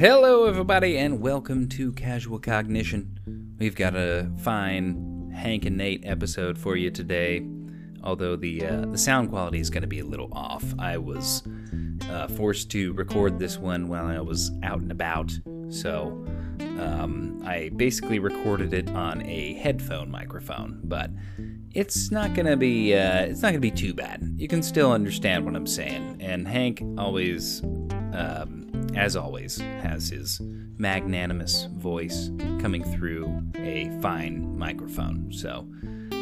Hello, everybody, and welcome to Casual Cognition. We've got a fine Hank and Nate episode for you today. Although the uh, the sound quality is going to be a little off. I was uh, forced to record this one while I was out and about, so um, I basically recorded it on a headphone microphone. But it's not gonna be uh, it's not gonna be too bad. You can still understand what I'm saying. And Hank always, um, as always, has his magnanimous voice coming through a fine microphone. So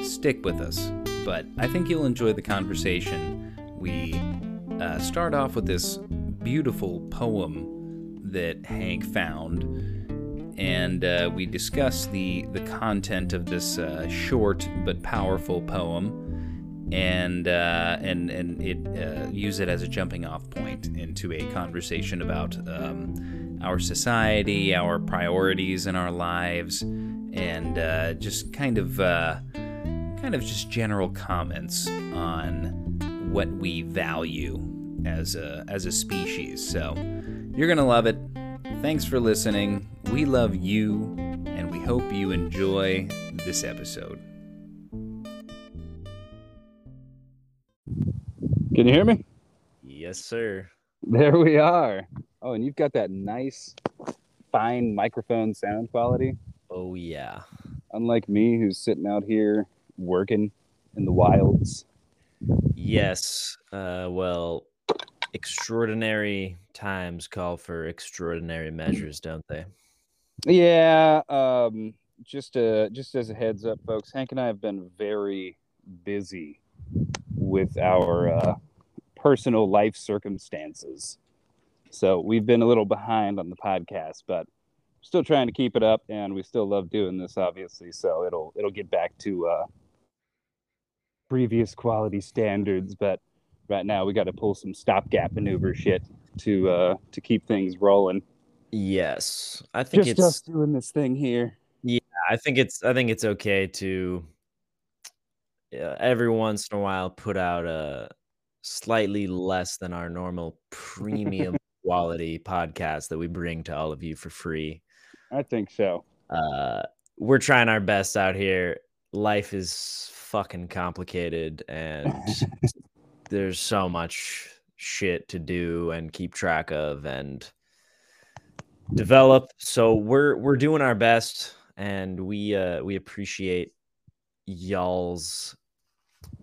stick with us. But I think you'll enjoy the conversation. We uh, start off with this beautiful poem that Hank found and uh, we discuss the the content of this uh, short but powerful poem, and uh, and and it uh, use it as a jumping off point into a conversation about um, our society, our priorities in our lives, and uh, just kind of kind of just general comments on what we value as a as a species. So you're gonna love it. Thanks for listening. We love you, and we hope you enjoy this episode. Can you hear me? Yes, sir. There we are. Oh, and you've got that nice, fine microphone sound quality. Oh, yeah. Unlike me, who's sitting out here working in the wilds. Yes. Uh, well, extraordinary times call for extraordinary measures, don't they? Yeah. Um, just uh, just as a heads up, folks, Hank and I have been very busy with our uh, personal life circumstances. So we've been a little behind on the podcast, but still trying to keep it up, and we still love doing this, obviously. So it'll it'll get back to uh, previous quality standards, but right now we got to pull some stopgap maneuver shit to uh, to keep things rolling. Yes, I think Just it's. us doing this thing here. Yeah, I think it's. I think it's okay to uh, every once in a while put out a slightly less than our normal premium quality podcast that we bring to all of you for free. I think so. Uh, we're trying our best out here. Life is fucking complicated, and there's so much shit to do and keep track of and develop. So we're we're doing our best, and we uh, we appreciate y'all's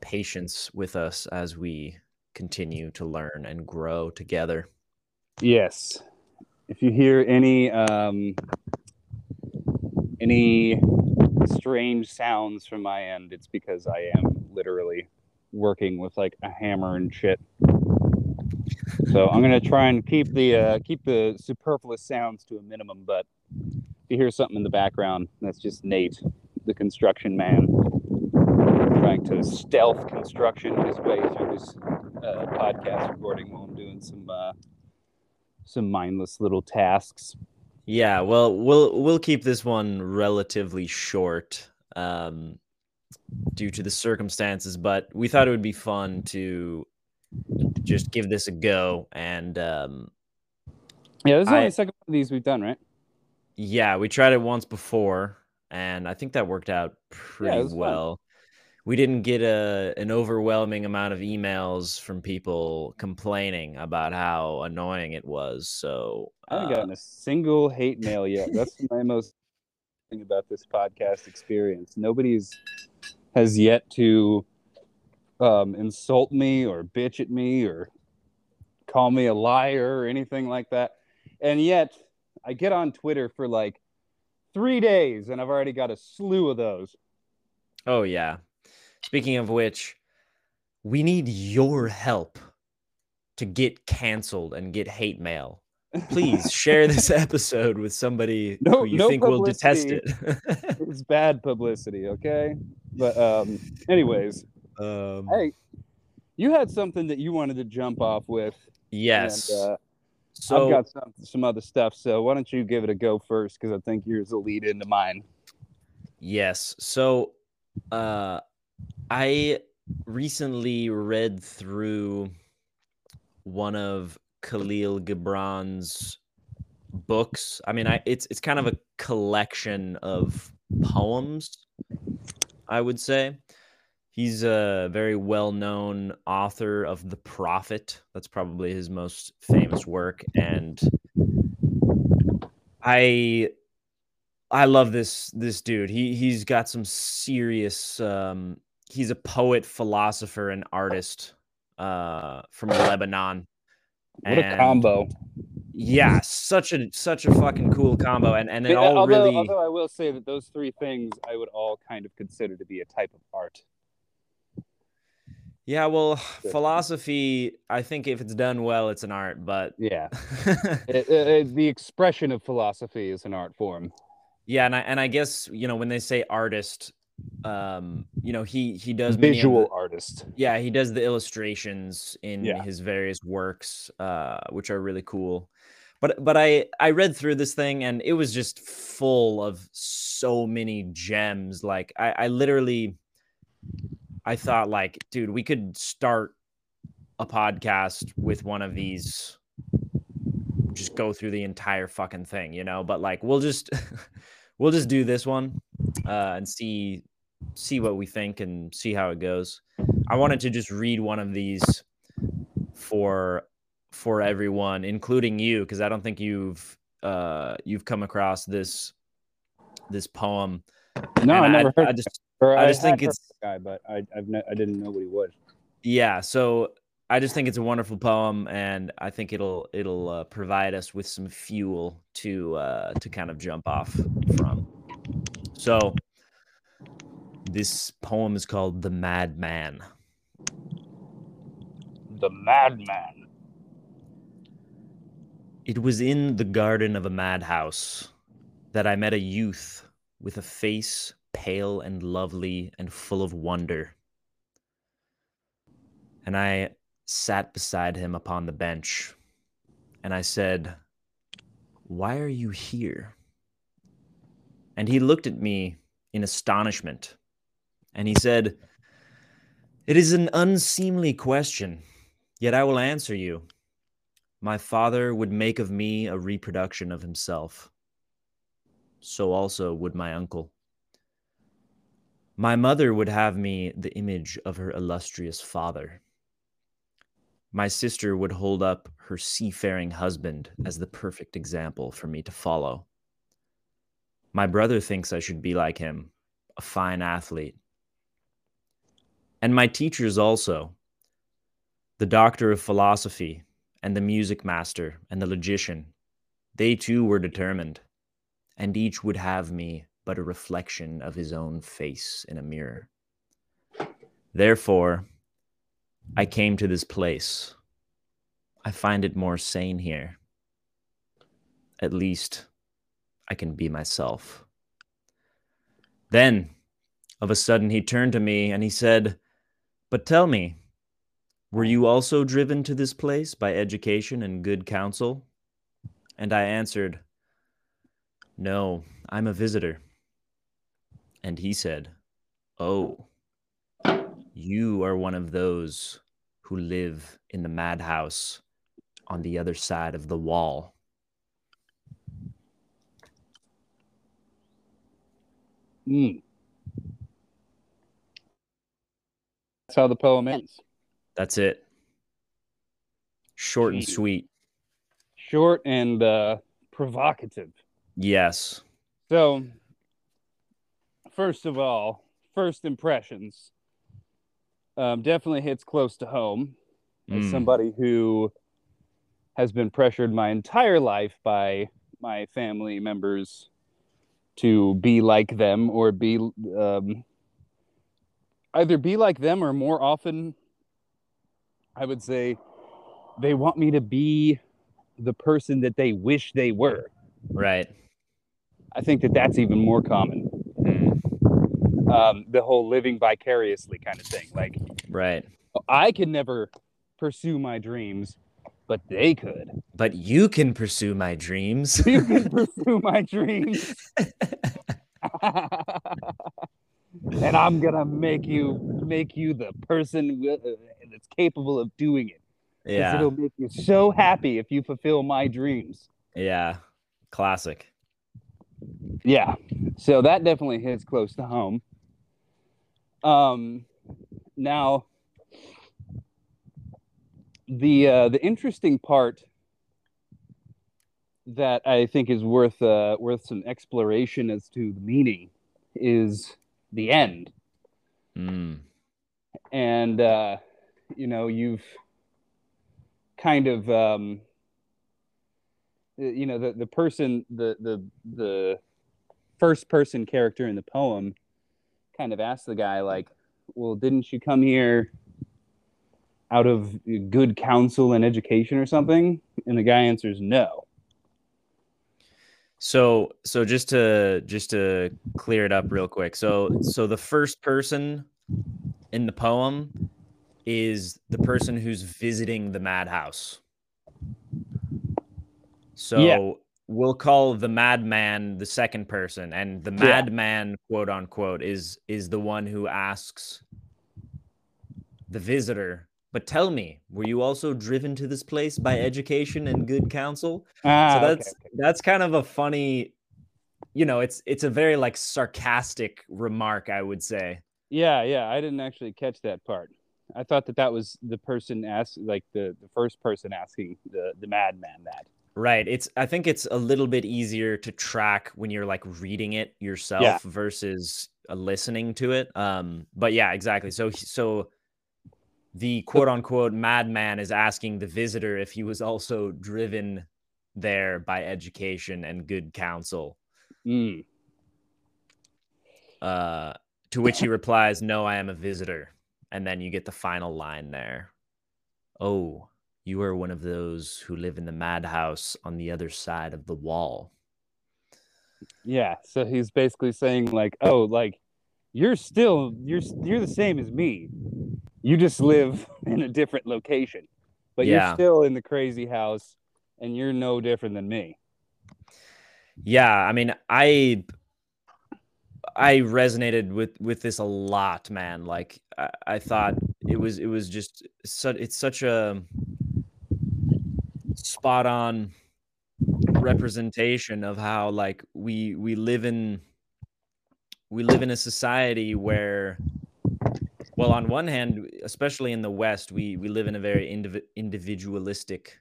patience with us as we continue to learn and grow together. Yes. If you hear any um, any strange sounds from my end, it's because I am literally working with like a hammer and shit. So I'm gonna try and keep the uh, keep the superfluous sounds to a minimum. But if you hear something in the background, that's just Nate, the construction man, trying to stealth construction his way through this uh, podcast recording while I'm doing some uh, some mindless little tasks. Yeah, well, we'll we'll keep this one relatively short um, due to the circumstances, but we thought it would be fun to just give this a go. And um, Yeah, this is only the second one of these we've done, right? yeah, we tried it once before, and I think that worked out pretty fun. well. We didn't get a an overwhelming amount of emails from people complaining about how annoying it was. So I haven't uh, gotten a single hate mail yet. That's my most thing about this podcast experience. Nobody's has yet to um, insult me or bitch at me or call me a liar or anything like that. And yet, I get on Twitter for like three days, and I've already got a slew of those. Oh yeah. Speaking of which, we need your help to get canceled and get hate mail. Please share this episode with somebody No- who you no think will detest it. it's bad publicity, okay? But um, anyways, um, hey, you had something that you wanted to jump off with. yes. And, uh, so I've got some some other stuff. So why don't you give it a go first? Because I think yours will lead into mine. Yes. So uh, I recently read through one of Khalil Gibran's books. I mean, I it's it's kind of a collection of poems, I would say. He's a very well-known author of The Prophet. That's probably his most famous work and I I love this this dude. He he's got some serious um he's a poet, philosopher and artist uh from Lebanon. What a combo! Yeah, such a such a fucking cool combo and and it Yeah, uh, all although, really although I will say that those three things I would all kind of consider to be a type of art. Yeah, well, philosophy, I think if it's done well, it's an art, but Yeah, It- it- it- the expression of philosophy is an art form. yeah, and I and I guess, you know, when they say artist, um, you know, he he does Visual the- artist. yeah, he does the illustrations in Yeah. his various works, uh, which are really cool. But but I I read through this thing and it was just full of so many gems. Like I, I literally I thought like, dude, we could start a podcast with one of these just go through the entire fucking thing, you know? But like we'll just we'll just do this one uh and see see what we think and see how it goes. I wanted to just read one of these for for everyone, including you, because I don't think you've uh you've come across this this poem. No, I And never heard. I just or I just think it's- guy, but I I've I didn't know what he was. yeah. So I just think it's a wonderful poem, and I think it'll it'll uh, provide us with some fuel to uh, to kind of jump off from. So this poem is called "The Madman." The madman. It was in the garden of a madhouse that I met a youth with a face pale and lovely and full of wonder. And I sat beside him upon the bench, and I said, Why are you here? And he looked at me in astonishment, and he said, It is an unseemly question, yet I will answer you. My father would make of me a reproduction of himself. So also would my uncle. My mother would have me the image of her illustrious father. My sister would hold up her seafaring husband as the perfect example for me to follow. My brother thinks I should be like him, a fine athlete. And my teachers also, the doctor of philosophy, and the music master and the logician, they too were determined, and each would have me but a reflection of his own face in a mirror. Therefore, I came to this place. I find it more sane here. At least, I can be myself. Then, of a sudden, he turned to me and he said, But tell me, were you also driven to this place by education and good counsel? And I answered, No, I'm a visitor. And he said, Oh, you are one of those who live in the madhouse on the other side of the wall. Mm. That's how the poem ends. That's it. Short and sweet. Short and uh, provocative. Yes. So, first of all, first impressions um, definitely hits close to home. As Mm. somebody who has been pressured my entire life by my family members to be like them or be um, either be like them or more often, I would say they want me to be the person that they wish they were. Right. I think that that's even more common. Um, the whole living vicariously kind of thing. Like Right. I could never pursue my dreams, but they could. But you can pursue my dreams. You can pursue my dreams. and I'm gonna make you make you the person uh, that's capable of doing it. Yeah. it'll make you so happy if you fulfill my dreams. Yeah. Classic. Yeah, so that definitely hits close to home. Um, now the uh, the interesting part that I think is worth uh, worth some exploration as to the meaning is the end, Mm. and uh, you know you've kind of um, you know the the person the the the first person character in the poem kind of asked the guy like well didn't you come here out of good counsel and education or something and the guy answers no So so just to just to clear it up real quick. So so the first person in the poem is the person who's visiting the madhouse. So Yeah. We'll call the madman the second person and the Yeah. madman quote unquote is is the one who asks the visitor but tell me were you also driven to this place by education and good counsel ah, so that's okay. that's kind of a funny you know it's it's a very like sarcastic remark i would say yeah yeah i didn't actually catch that part i thought that that was the person ask like the the first person asking the the madman that right it's i think it's a little bit easier to track when you're like reading it yourself versus uh, listening to it um but yeah exactly so so the quote unquote madman is asking the visitor if he was also driven there by education and good counsel Mm. Uh, to which he replies, No, I am a visitor. And then you get the final line there. Oh, you are one of those who live in the madhouse on the other side of the wall. Yeah, so he's basically saying like, "Oh, like you're still you're you're the same as me. You just live in a different location, but Yeah. you're still in the crazy house, and you're no different than me." Yeah, I mean, I I resonated with with this a lot, man. Like I, I thought it was it was just such it's such a spot on representation of how like we we live in we live in a society where well on one hand especially in the west we we live in a very indiv- individualistic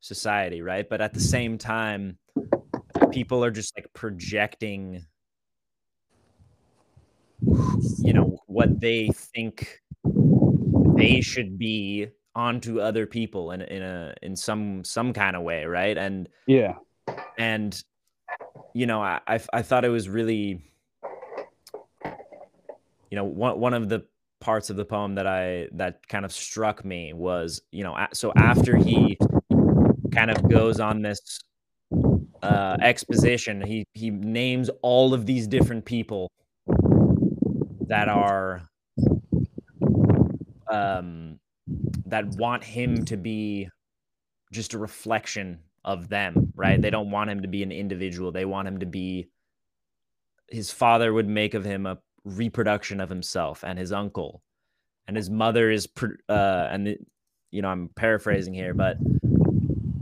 society right? But at the same time people are just like projecting you know what they think they should be onto other people in, in a in some some kind of way right? And Yeah, and you know I, I I thought it was really you know one one of the parts of the poem that I that kind of struck me was you know so after he kind of goes on this uh exposition he he names all of these different people that are um that want him to be just a reflection of them, right? They don't want him to be an individual. They want him to be his father would make of him a reproduction of himself and his uncle. And his mother is uh and the, you know, I'm paraphrasing here, but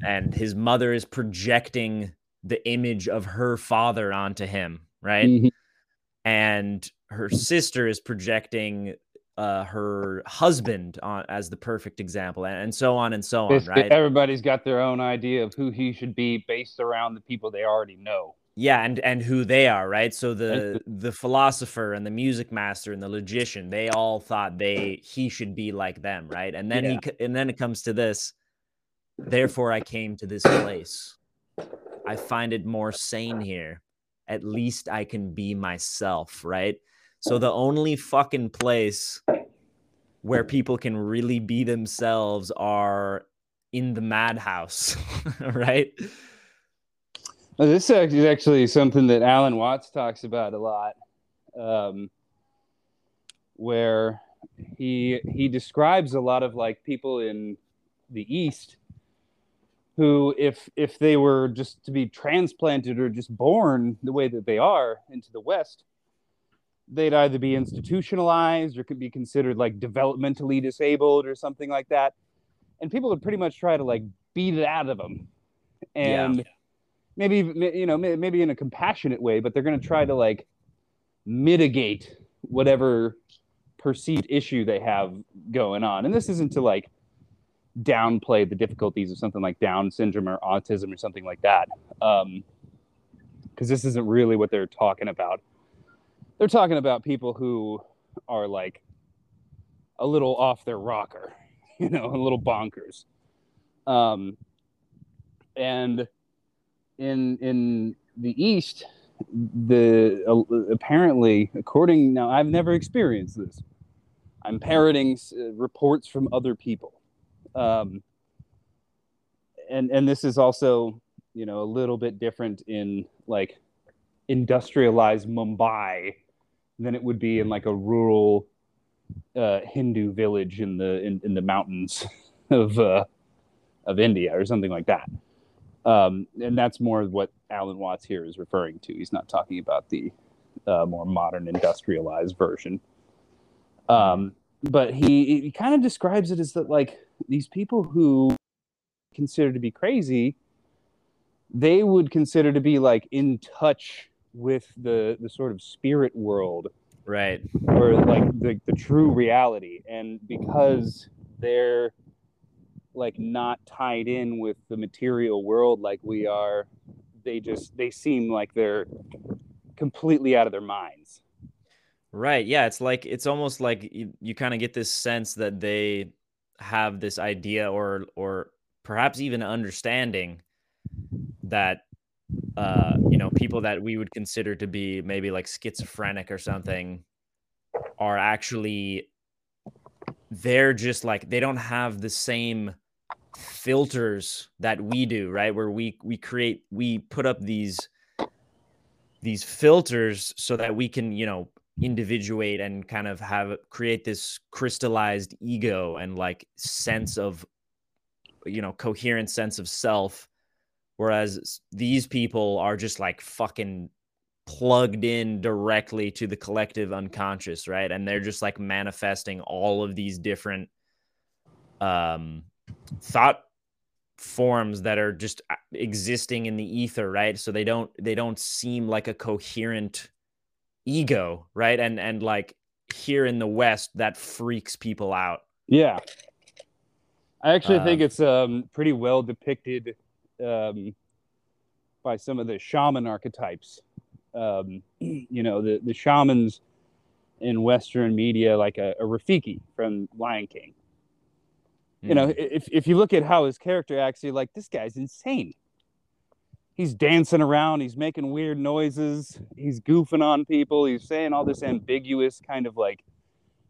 and his mother is projecting the image of her father onto him, right? Mhm. and her sister is projecting uh, her husband on as the perfect example, and, and so on and so on, right? everybody's got their own idea of who he should be based around the people they already know. Yeah, and and who they are, right? So the the philosopher and the music master and the logician, they all thought they he should be like them, right? And then he Yeah. c- and then it comes to this. Therefore, I came to this place. I find it more sane here. At least I can be myself, right? So the only fucking place where people can really be themselves are in the madhouse, right? This is actually something that Alan Watts talks about a lot, um, where he he describes a lot of like people in the East who, if if they were just to be transplanted or just born the way that they are into the West, they'd either be institutionalized or could be considered like developmentally disabled or something like that. And people would pretty much try to like beat it out of them. And Yeah. maybe, you know, maybe in a compassionate way, but they're going to try to like mitigate whatever perceived issue they have going on. And this isn't to like downplay the difficulties of something like Down syndrome or autism or something like that. Um, because this isn't really what they're talking about. They're talking about people who are like a little off their rocker, you know, a little bonkers. Um, and in in the East, the uh, apparently, according now, I've never experienced this. I'm parroting uh, reports from other people, um, and and this is also you know a little bit different in like industrialized Mumbai than it would be in like a rural uh, Hindu village in the in, in the mountains of uh, of India or something like that. Um, and that's more what Alan Watts here is referring to. He's not talking about the uh, more modern industrialized version. Um, but he, he kind of describes it as that like these people who consider to be crazy, they would consider to be like in touch with the the sort of spirit world Right. or like the, the true reality and because they're like not tied in with the material world like we are they just they seem like they're completely out of their minds Right. Yeah. It's like, it's almost like you, you kind of get this sense that they have this idea or, or perhaps even understanding that, uh, you know, people that we would consider to be maybe like schizophrenic or something are actually, they're just like, they don't have the same filters that we do, right? Where we, we create, we put up these, these filters so that we can, you know, individuate and kind of have create this crystallized ego and like sense of you know coherent sense of self whereas these people are just like fucking plugged in directly to the collective unconscious right? And they're just like manifesting all of these different um thought forms that are just uh, existing in the ether right? So they don't they don't seem like a coherent ego right? And and like here in the west that freaks people out. Yeah. I actually think Uh, it's um pretty well depicted um by some of the shaman archetypes. Um you know the the shamans in western media like a, a rafiki from lion king. You know Mm. if, if you look at how his character acts you're like this guy's insane. He's dancing around he's making weird noises he's goofing on people he's saying all this ambiguous kind of like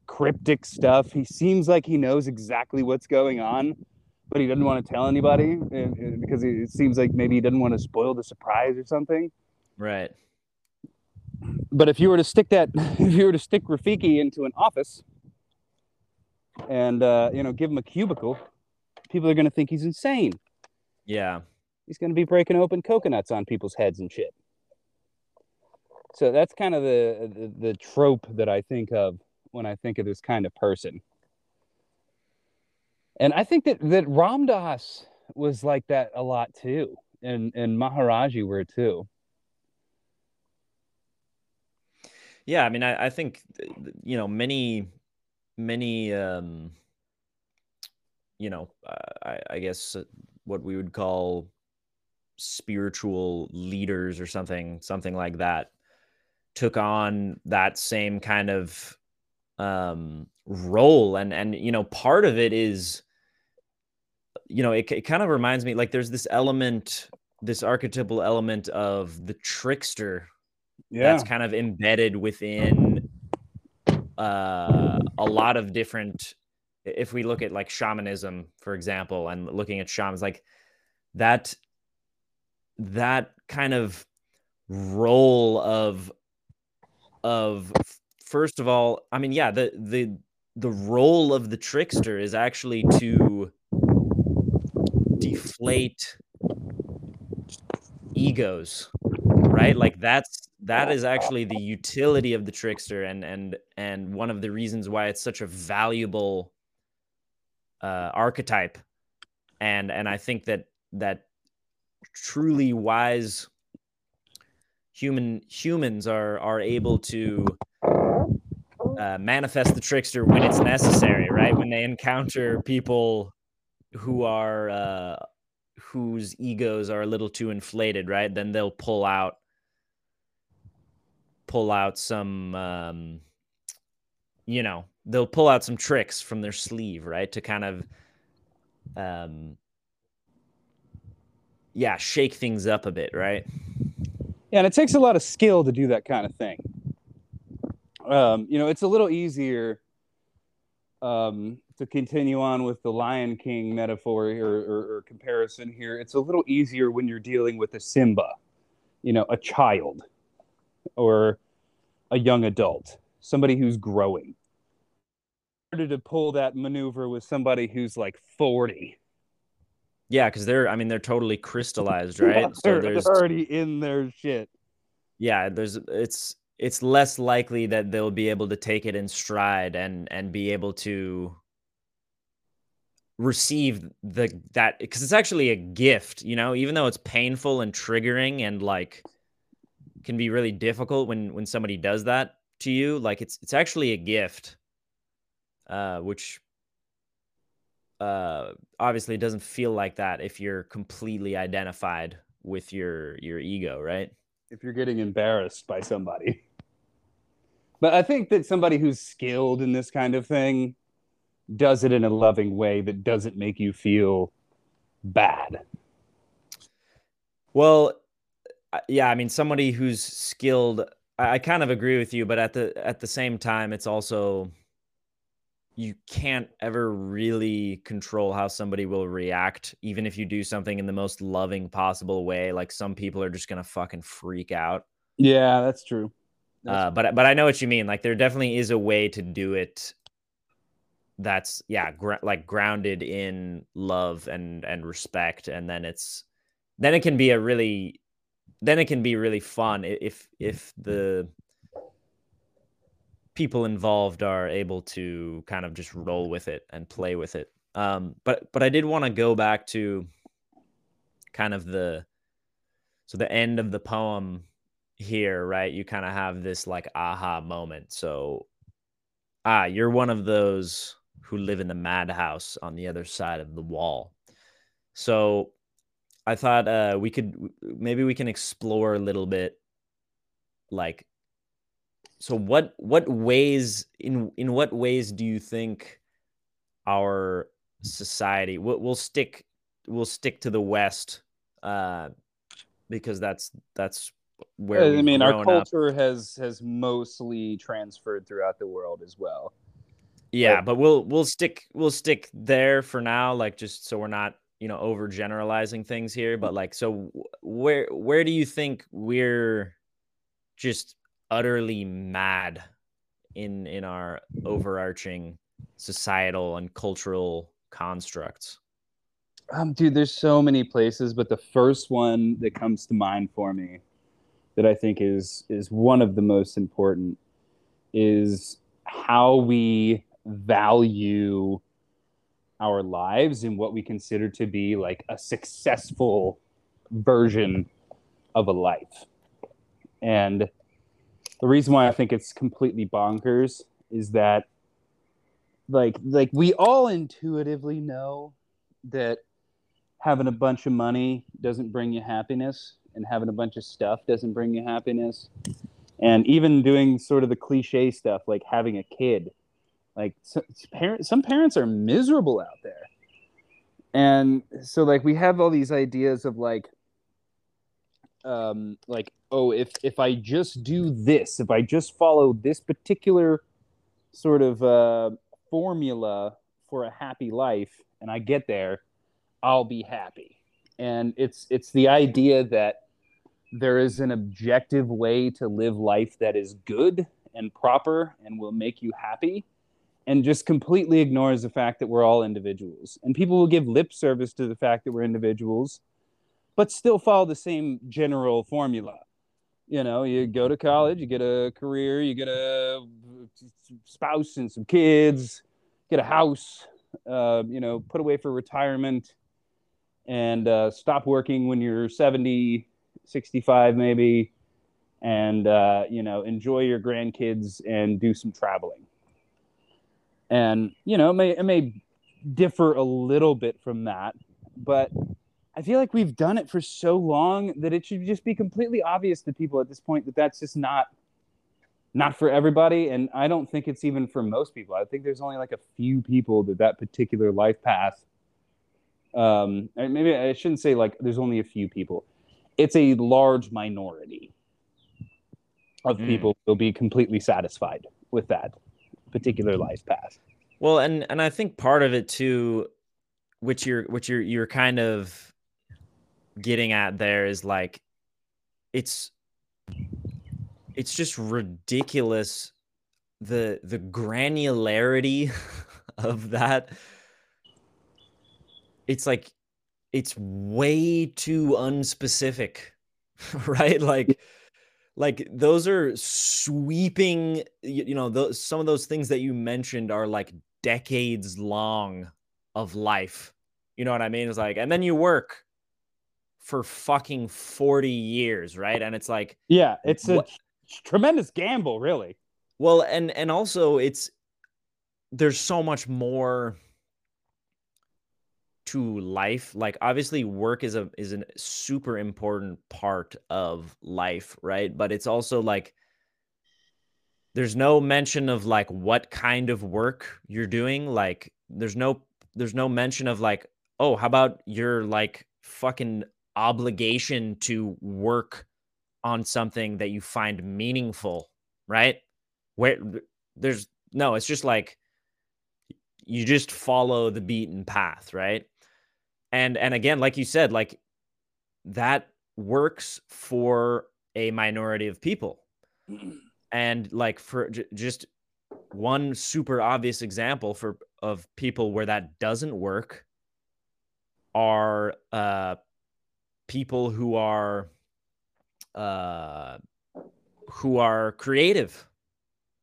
cryptic stuff. He seems like he knows exactly what's going on but he doesn't want to tell anybody uh, uh, because it seems like maybe he doesn't want to spoil the surprise or something. Right. But if you were to stick that if you were to stick rafiki into an office and uh, you know give him a cubicle people are going to think he's insane. Yeah. He's going to be breaking open coconuts on people's heads and shit. So that's kind of the, the the trope that i think of when i think of this kind of person and i think that that Ram Dass was like that a lot too and and maharaji were too. Yeah i mean i, I think th- th- you know many many um you know I, I guess what we would call spiritual leaders or something something like that took on that same kind of um role. And and you know part of it is you know it, it kind of reminds me like there's this element this archetypal element of the trickster that's kind of embedded within uh, a lot of different if we look at like shamanism for example and looking at shamans like that that kind of role of of first of all i mean yeah the the the role of the trickster is actually to deflate egos right? Like that's that is actually the utility of the trickster and and and one of the reasons why it's such a valuable uh, archetype. And and i think that that truly wise human humans are are able to uh, manifest the trickster when it's necessary right? When they encounter people who are uh, whose egos are a little too inflated right? Then they'll pull out pull out some um, you know they'll pull out some tricks from their sleeve right? To kind of um yeah shake things up a bit right? Yeah, and it takes a lot of skill to do that kind of thing. Um, you know, it's a little easier um, to continue on with the Lion King metaphor or, or, or comparison here. It's a little easier when you're dealing with a Simba, you know, a child or a young adult, somebody who's growing. Harder to pull that maneuver with somebody who's like 40. yeah because they're i mean they're totally crystallized right so they're, there's they're already in their shit. yeah there's it's it's less likely that they'll be able to take it in stride and and be able to receive the that because it's actually a gift you know even though it's painful and triggering and like can be really difficult when when somebody does that to you like it's it's actually a gift uh which uh obviously doesn't feel like that if you're completely identified with your your ego right if you're getting embarrassed by somebody. But I think that somebody who's skilled in this kind of thing does it in a loving way that doesn't make you feel bad. Well, yeah, I mean, somebody who's skilled, I, I kind of agree with you, but at the at the same time, it's also you can't ever really control how somebody will react, even if you do something in the most loving possible way. Like some people are just gonna fucking freak out. Yeah, that's true. Uh, but but I know what you mean. Like there definitely is a way to do it. That's yeah, gr- like grounded in love and and respect, and then it's then it can be a really then it can be really fun if if the people involved are able to kind of just roll with it and play with it. Um, but but I did want to go back to kind of the so the end of the poem here, right? You kind of have this like aha moment. So ah, you're one of those who live in the madhouse on the other side of the wall. So I thought uh, we could maybe we can explore a little bit like so what what ways in in what ways do you think our society we'll, we'll stick we'll stick to the west uh because that's that's where I mean, our grown up. culture has has mostly transferred throughout the world as well. Yeah but we'll we'll stick we'll stick there for now like just so we're not you know over generalizing things here but like so where where do you think we're just utterly mad in in our overarching societal and cultural constructs? Um, dude, there's so many places, but the first one that comes to mind for me that I think is is one of the most important is how we value our lives and what we consider to be like a successful version of a life. And the reason why I think it's completely bonkers is that like like we all intuitively know that having a bunch of money doesn't bring you happiness and having a bunch of stuff doesn't bring you happiness and even doing sort of the cliche stuff like having a kid like so, parents some parents are miserable out there and so like we have all these ideas of like um like oh if if i just do this if i just follow this particular sort of uh formula for a happy life and i get there I'll be happy. And it's it's the idea that there is an objective way to live life that is good and proper and will make you happy and just completely ignores the fact that we're all individuals. And people will give lip service to the fact that we're individuals but still follow the same general formula. you know, you go to college, you get a career, you get a spouse and some kids, get a house, uh, you know, put away for retirement, and uh, stop working when you're 70, 65 maybe, and uh, you know, enjoy your grandkids and do some traveling. And you know, it may it may differ a little bit from that, but I feel like we've done it for so long that it should just be completely obvious to people at this point that that's just not not for everybody and I don't think it's even for most people. I think there's only like a few people that that particular life path um maybe I shouldn't say like there's only a few people. It's a large minority of mm. people will be completely satisfied with that particular life path. Well, and and I think part of it too which you're which you're you're kind of getting at there is like it's it's just ridiculous the the granularity of that it's like it's way too unspecific right like like those are sweeping you, you know those some of those things that you mentioned are like decades long of life you know what i mean it's like and then you work for fucking 40 years, right? And it's like Yeah, it's a tremendous gamble, really. Well, and and also it's there's so much more to life. Like obviously work is a is a super important part of life, right? But it's also like there's no mention of like what kind of work you're doing. Like there's no there's no mention of like, oh, how about you're like fucking obligation to work on something that you find meaningful, right? Where there's no, it's just like you just follow the beaten path, right? And and again, like you said, like that works for a minority of people. And like for j- just one super obvious example for of people where that doesn't work are uh people who are uh who are creative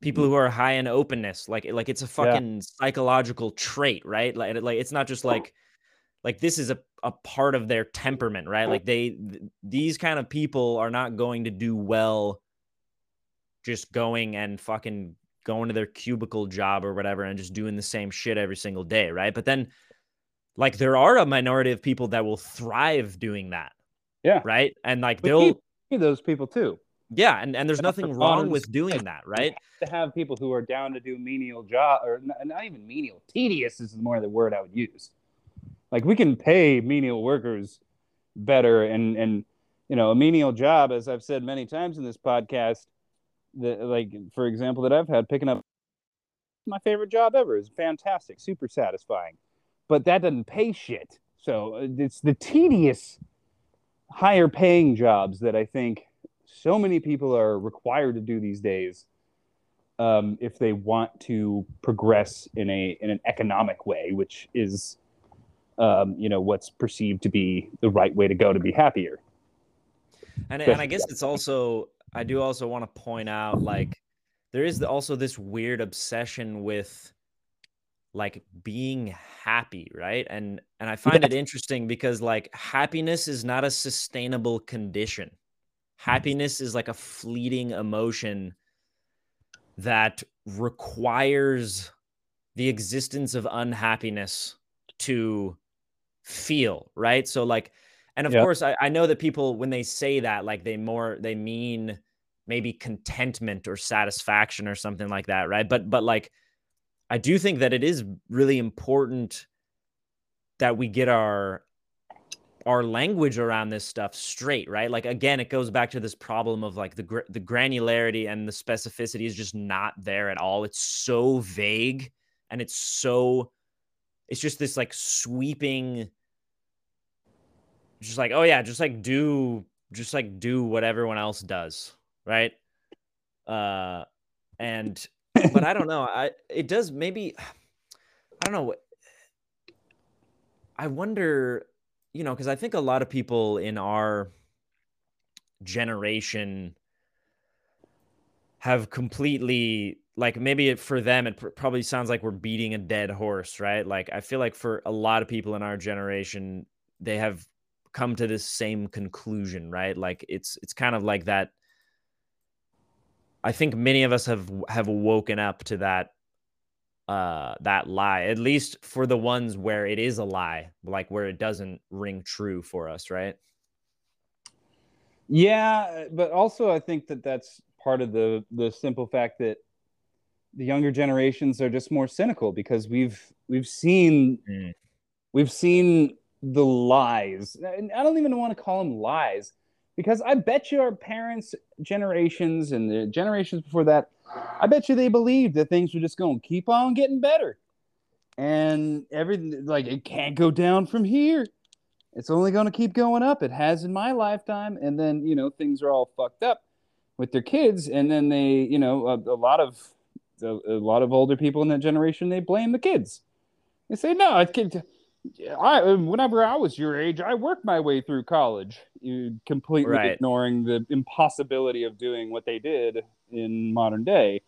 people who are high in openness like like it's a fucking yeah. psychological trait right like like it's not just like like this is a, a part of their temperament right like they th- these kind of people are not going to do well just going and fucking going to their cubicle job or whatever and just doing the same shit every single day right but then like there are a minority of people that will thrive doing that. Yeah. Right. And like they'll those people too. Yeah, and, and there's nothing wrong with doing that, right? To have people who are down to do menial job or not, not even menial, tedious is more the word I would use. Like we can pay menial workers better, and and you know a menial job, as I've said many times in this podcast, that like for example that I've had picking up my favorite job ever is fantastic, super satisfying but that doesn't pay shit. So uh, it's the tedious, higher paying jobs that I think so many people are required to do these days um, if they want to progress in a in an economic way, which is um, you know what's perceived to be the right way to go to be happier. And, and I guess it's also I do also want to point out like there is also this weird obsession with like being happy right? And and i find it interesting because like happiness is not a sustainable condition. Happiness is like a fleeting emotion that requires the existence of unhappiness to feel right so like and of yep. course I, I know that people when they say that like they more they mean maybe contentment or satisfaction or something like that right but but like I do think that it is really important that we get our our language around this stuff straight, right? Like again, it goes back to this problem of like the gr- the granularity and the specificity is just not there at all. It's so vague and it's so it's just this like sweeping just like oh yeah, just like do just like do what everyone else does, right? Uh and but I don't know. I it does maybe I don't know. I wonder, you know, because I think a lot of people in our generation have completely like maybe for them it pr- probably sounds like we're beating a dead horse, right? Like I feel like for a lot of people in our generation, they have come to this same conclusion, right? Like it's it's kind of like that. I think many of us have have woken up to that uh that lie at least for the ones where it is a lie like where it doesn't ring true for us right yeah but also i think that that's part of the the simple fact that the younger generations are just more cynical because we've we've seen mm. we've seen the lies and i don't even want to call them lies because i bet you our parents generations and the generations before that I bet you they believed that things were just going to keep on getting better. And everything, like, it can't go down from here. It's only going to keep going up. It has in my lifetime. And then, you know, things are all fucked up with their kids. And then they, you know, a, a lot of, a, a, lot of older people in that generation, they blame the kids. They say, no, it can, I, whenever I was your age, I worked my way through college. You completely right. ignoring the impossibility of doing what they did in modern day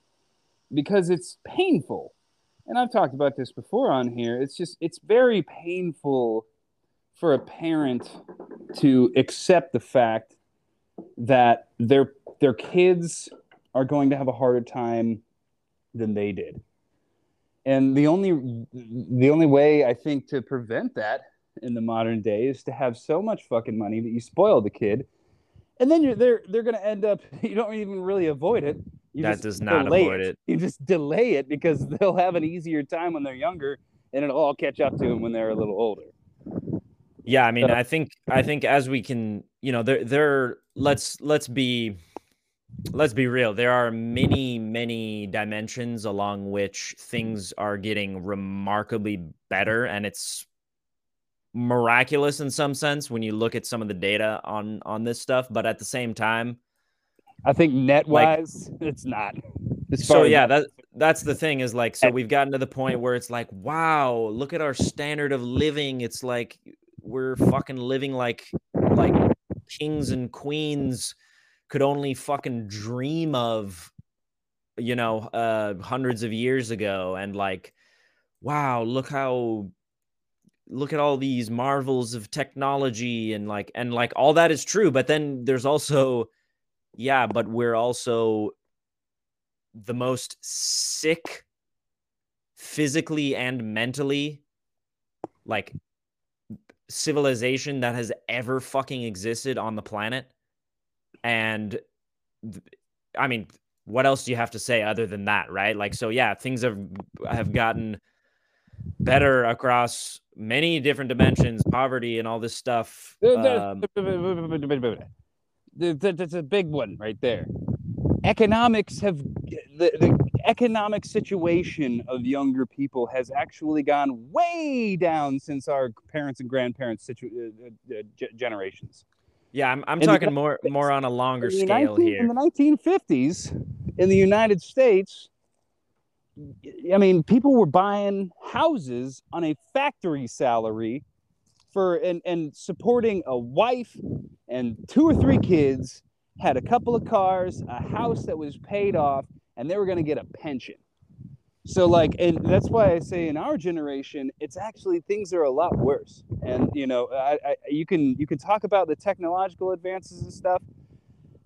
because it's painful. And I've talked about this before on here. It's just, it's very painful for a parent to accept the fact that their their kids are going to have a harder time than they did. And the only the only way I think to prevent that in the modern day is to have so much fucking money that you spoil the kid and then you're they're they're going to end up you don't even really avoid it you that does not avoid it. it. you just delay it because they'll have an easier time when they're younger and it'll all catch up to them when they're a little older yeah i mean i think i think as we can you know there there let's let's be let's be real there are many many dimensions along which things are getting remarkably better and it's miraculous in some sense when you look at some of the data on on this stuff but at the same time i think net wise like, it's not. So yeah that that's the thing is like so we've gotten to the point where it's like wow look at our standard of living. It's like we're fucking living like like kings and queens could only fucking dream of you know uh hundreds of years ago. And like wow look how look at all these marvels of technology and like and like all that is true. But then there's also yeah but we're also the most sick physically and mentally like civilization that has ever fucking existed on the planet and i mean what else do you have to say other than that right like so yeah things have have gotten better across many different dimensions, poverty and all this stuff. Um, that's a big one right there. Economics have the, the economic situation of younger people has actually gone way down since our parents and grandparents' situ- uh, uh, generations. Yeah, I'm, I'm talking more more on a longer scale 19, here. In the 1950s, in the United States, I mean, people were buying houses on a factory salary for and, and supporting a wife and two or three kids, had a couple of cars, a house that was paid off, and they were going to get a pension. So, like, and that's why I say in our generation, it's actually things are a lot worse. And you know, I, I, you can you can talk about the technological advances and stuff,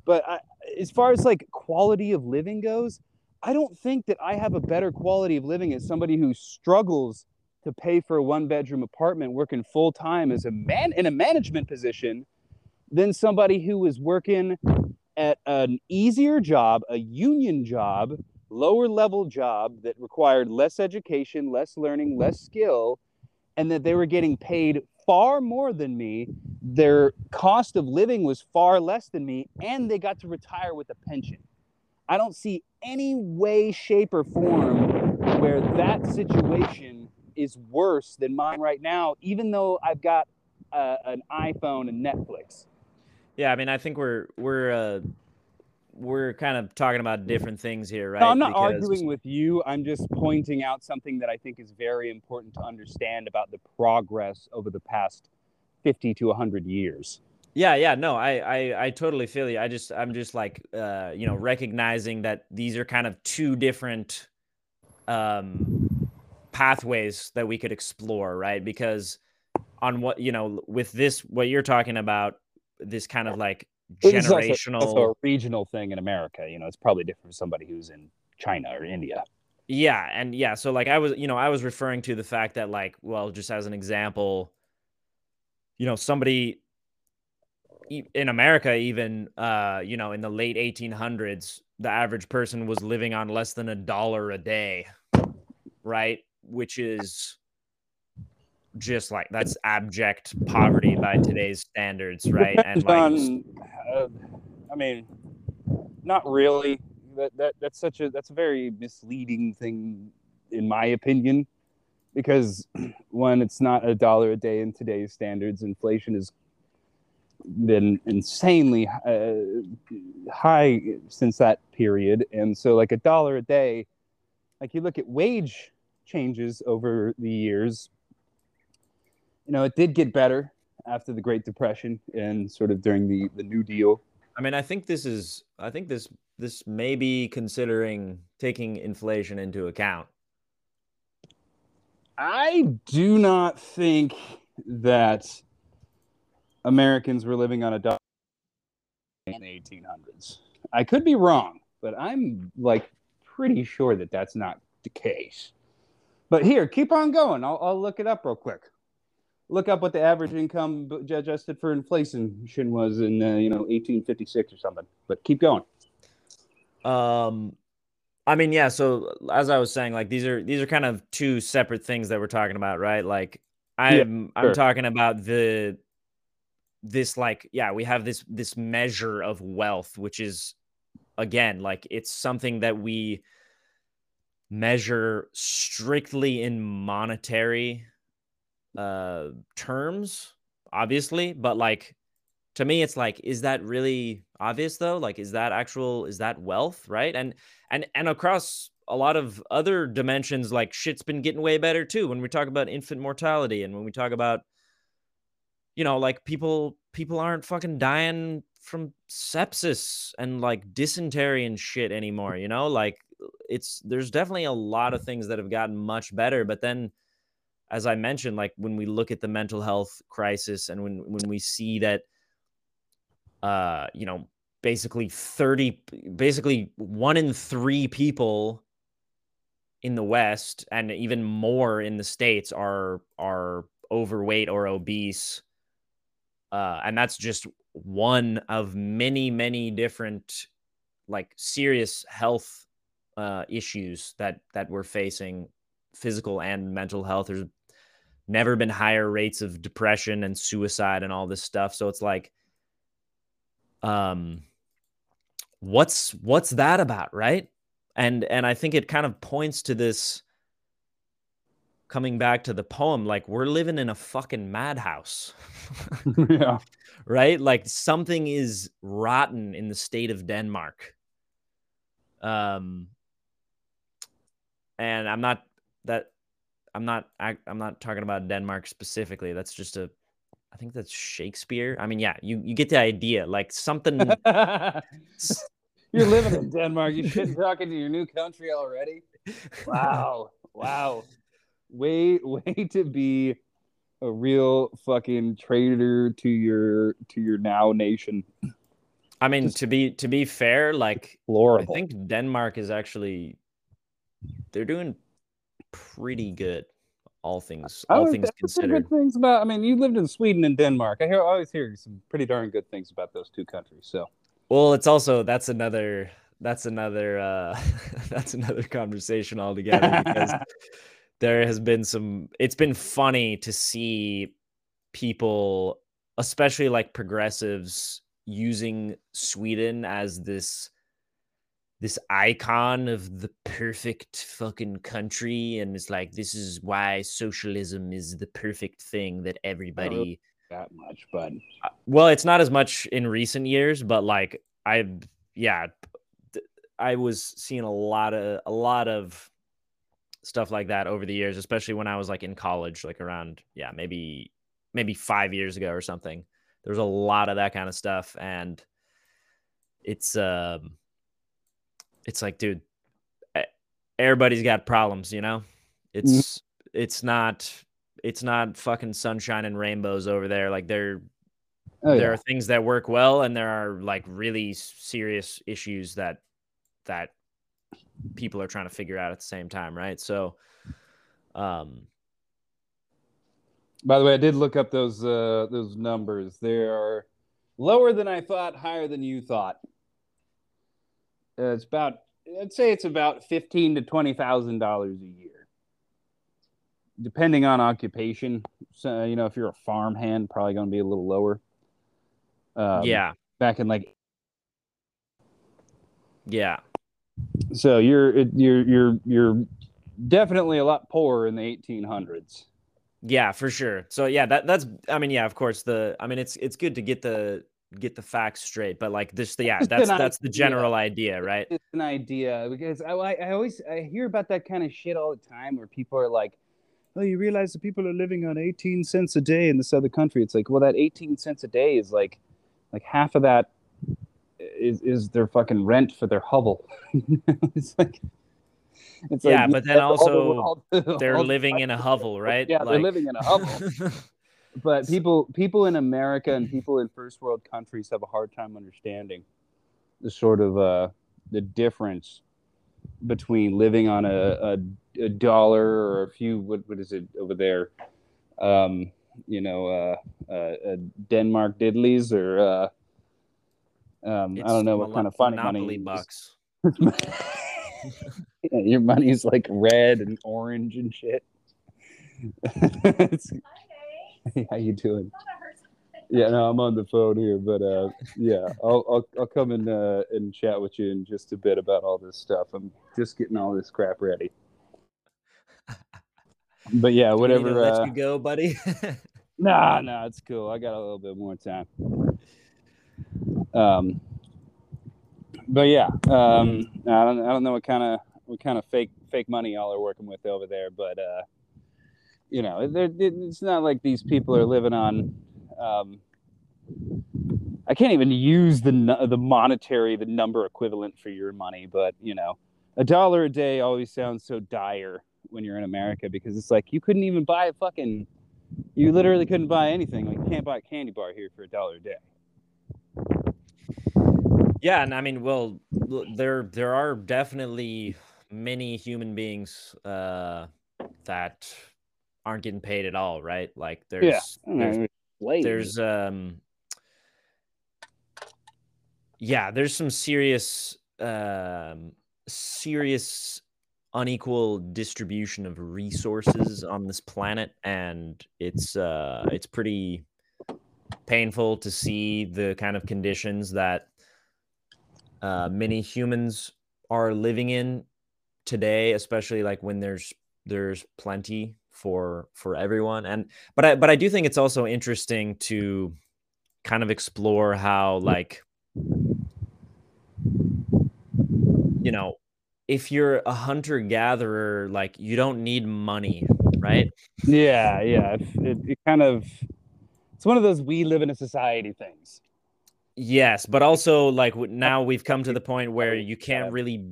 but I, as far as like quality of living goes, I don't think that I have a better quality of living as somebody who struggles to pay for a one bedroom apartment working full time as a man in a management position than somebody who is working at an easier job, a union job, lower level job that required less education, less learning, less skill, and that they were getting paid far more than me. Their cost of living was far less than me, and they got to retire with a pension. I don't see any way, shape, or form where that situation is worse than mine right now, even though I've got uh, an iPhone and Netflix. Yeah, I mean, I think we're we're uh, we're kind of talking about different things here, right? No, I'm not because... arguing with you. I'm just pointing out something that I think is very important to understand about the progress over the past 50 to 100 years. Yeah, yeah, no, I, I, I totally feel you. I just, I'm just like, uh, you know, recognizing that these are kind of two different, um, pathways that we could explore, right? Because on what you know, with this, what you're talking about, this kind of like It's also- generational, also a regional thing in America. You know, it's probably different for somebody who's in China or India. Yeah, and yeah, so like I was, you know, I was referring to the fact that like, well, just as an example, you know, somebody in America even uh, you know, in the late 1800s, the average person was living on less than a dollar a day, right? Which is just like that's abject poverty by today's standards, right? And like on, uh, I mean, not really. That that that's such a that's a very misleading thing, in my opinion, because when it's not a dollar a day in today's standards, inflation has been insanely uh, high since that period, and so like a dollar a day, like you look at wage changes over the years, you know, it did get better after the Great Depression and sort of during the the New Deal. I mean, I think this is I think this this may be considering taking inflation into account. I do not think that Americans were living on a dollar in the 1800s. I could be wrong, but I'm like pretty sure that that's not the case. But here, keep on going. I'll, I'll look it up real quick. Look up what the average income adjusted for inflation was in uh, you know 1856 or something. But keep going. Um, I mean, yeah. So as I was saying, like these are these are kind of two separate things that we're talking about, right? Like I'm I'm talking about the this like yeah we have this this measure of wealth which is again like it's something that we measure strictly in monetary uh terms obviously but like to me it's like is that really obvious though? Like is that actual is that wealth right? And and and across a lot of other dimensions like shit's been getting way better too when we talk about infant mortality and when we talk about you know like people people aren't fucking dying from sepsis and like dysentery and shit anymore you know? Like it's there's definitely a lot of things that have gotten much better but then as i mentioned like when we look at the mental health crisis and when when we see that uh you know basically 30 basically one in 3 people in the west and even more in the states are are overweight or obese uh and that's just one of many many different like serious health uh issues that that we're facing physical and mental health. There's never been higher rates of depression and suicide and all this stuff. So it's like um what's what's that about right? And and i think it kind of points to this coming back to the poem like we're living in a fucking madhouse yeah. right? Like something is rotten in the state of denmark. Um and i'm not that i'm not I, i'm not talking about denmark specifically that's just a i think that's shakespeare i mean yeah you you get the idea like something You're living in Denmark. You shouldn't talking to your new country already. Wow. Wow. Way way to be a real fucking traitor to your to your now nation. i mean to be to be fair like. I think Denmark is actually they're doing pretty good, all things all always- things I've heard pretty considered. good things about. I mean, you lived in Sweden and Denmark. I hear always hear some pretty darn good things about those two countries. So Well, it's also that's another that's another uh that's another conversation altogether because there has been some it's been funny to see people especially like progressives using Sweden as this this icon of the perfect fucking country and it's like this is why socialism is the perfect thing that everybody that much, but uh, well it's not as much in recent years but like i yeah i was seeing a lot of a lot of stuff like that over the years especially when i was like in college like around yeah maybe maybe five years ago or something. There's a lot of that kind of stuff and it's um it's like dude everybody's got problems you know it's it's not it's not fucking sunshine and rainbows over there like there Oh, there yeah. are things that work well and there are like really serious issues that that people are trying to figure out at the same time right so um By the way, I did look up those uh, those numbers. They are lower than I thought, higher than you thought. Uh, it's about I'd say it's about fifteen to twenty thousand dollars a year, depending on occupation. So you know, if you're a farmhand, probably going to be a little lower. Um, yeah back in like yeah so you're you're you're you're definitely a lot poorer in the 1800s. yeah for sure so yeah that that's i mean yeah of course the i mean it's it's good to get the get the facts straight but like this yeah that's that's the general idea right it's an idea because I, I always I hear about that kind of shit all the time where people are like, "Oh, you realize that people are living on 18 cents a day in this other country." It's like, well, that 18 cents a day is like, like half of that is is their fucking rent for their hovel. it's like, it's Yeah, like, but then all the- also all the- they're all the- living in a hovel right Yeah, they're living in a hovel. But people people in America and people in first world countries have a hard time understanding the sort of uh, the difference between living on a, a, a dollar or a few what, what is it over there? Um, you know uh, uh, uh, Denmark diddlies or uh, um, I don't know what kind of funny money bucks Yeah, your money's like red and orange and shit. How you doing? Yeah, no, I'm on the phone here, but uh, yeah, I'll, I'll I'll come and uh, and chat with you in just a bit about all this stuff. I'm just getting all this crap ready. But yeah, Do we need to whatever. let Uh, you go buddy nah, nah, it's cool. I got a little bit more time. Um, but yeah, um, I don't I don't know what kind of what kind of fake fake money y'all are working with over there, but uh, you know, it's not like these people are living on. Um, I can't even use the the monetary the number equivalent for your money, but you know, a dollar a day always sounds so dire when you're in America because it's like you couldn't even buy a fucking you literally couldn't buy anything. Like you can't buy a candy bar here for a dollar a day. Yeah, and I mean, well, there there are definitely many human beings uh, that aren't getting paid at all, right? Like there's don't there's, know, there's um yeah, there's some serious um serious unequal distribution of resources on this planet and it's uh it's pretty painful to see the kind of conditions that uh, many humans are living in today, especially like when there's there's plenty for for everyone. And but I but I do think it's also interesting to kind of explore how mm. like you know if you're a hunter gatherer like you don't need money right yeah, yeah. It, it, it kind of it's one of those we live in a society things. Yes, but also like now we've come to the point where you can't really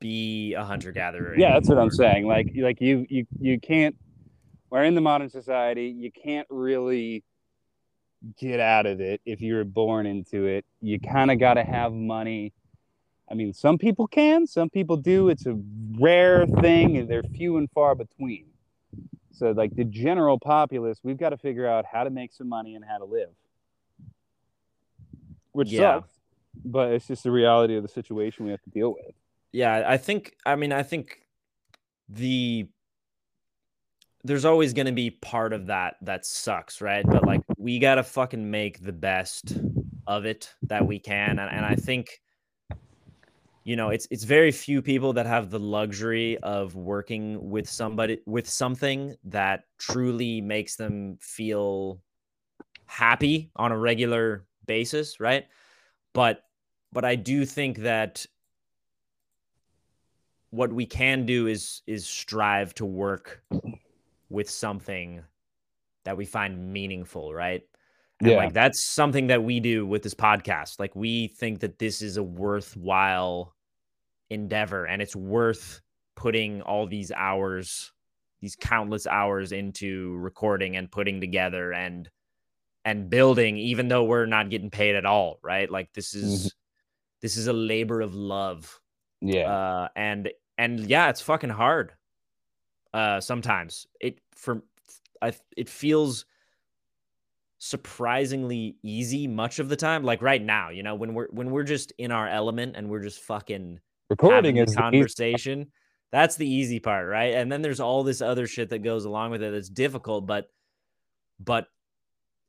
be a hunter gatherer. Yeah, that's what I'm saying. Like like you you you can't. We're in the modern society. You can't really get out of it if you were born into it. You kind of got to have money. I mean, some people can, some people do. It's a rare thing, and they're few and far between. So, like the general populace, we've got to figure out how to make some money and how to live, which Yeah. sucks. But it's just the reality of the situation we have to deal with. Yeah, I think I mean I think the there's always going to be part of that that sucks, right? But like we got to fucking make the best of it that we can and, and I think you know, it's it's very few people that have the luxury of working with somebody with something that truly makes them feel happy on a regular basis, right? But but I do think that what we can do is is strive to work with something that we find meaningful, right? And Yeah. like that's something that we do with this podcast. Like we think that this is a worthwhile endeavor and it's worth putting all these hours, these countless hours into recording and putting together and and building even though we're not getting paid at all, right? Like this is this is a labor of love. Yeah. Uh and and yeah, it's fucking hard. Uh sometimes. It for I it feels surprisingly easy much of the time like right now you know when we're when we're just in our element and we're just fucking Recording having is the the easy- conversation that's the easy part right? And then there's all this other shit that goes along with it that's difficult but but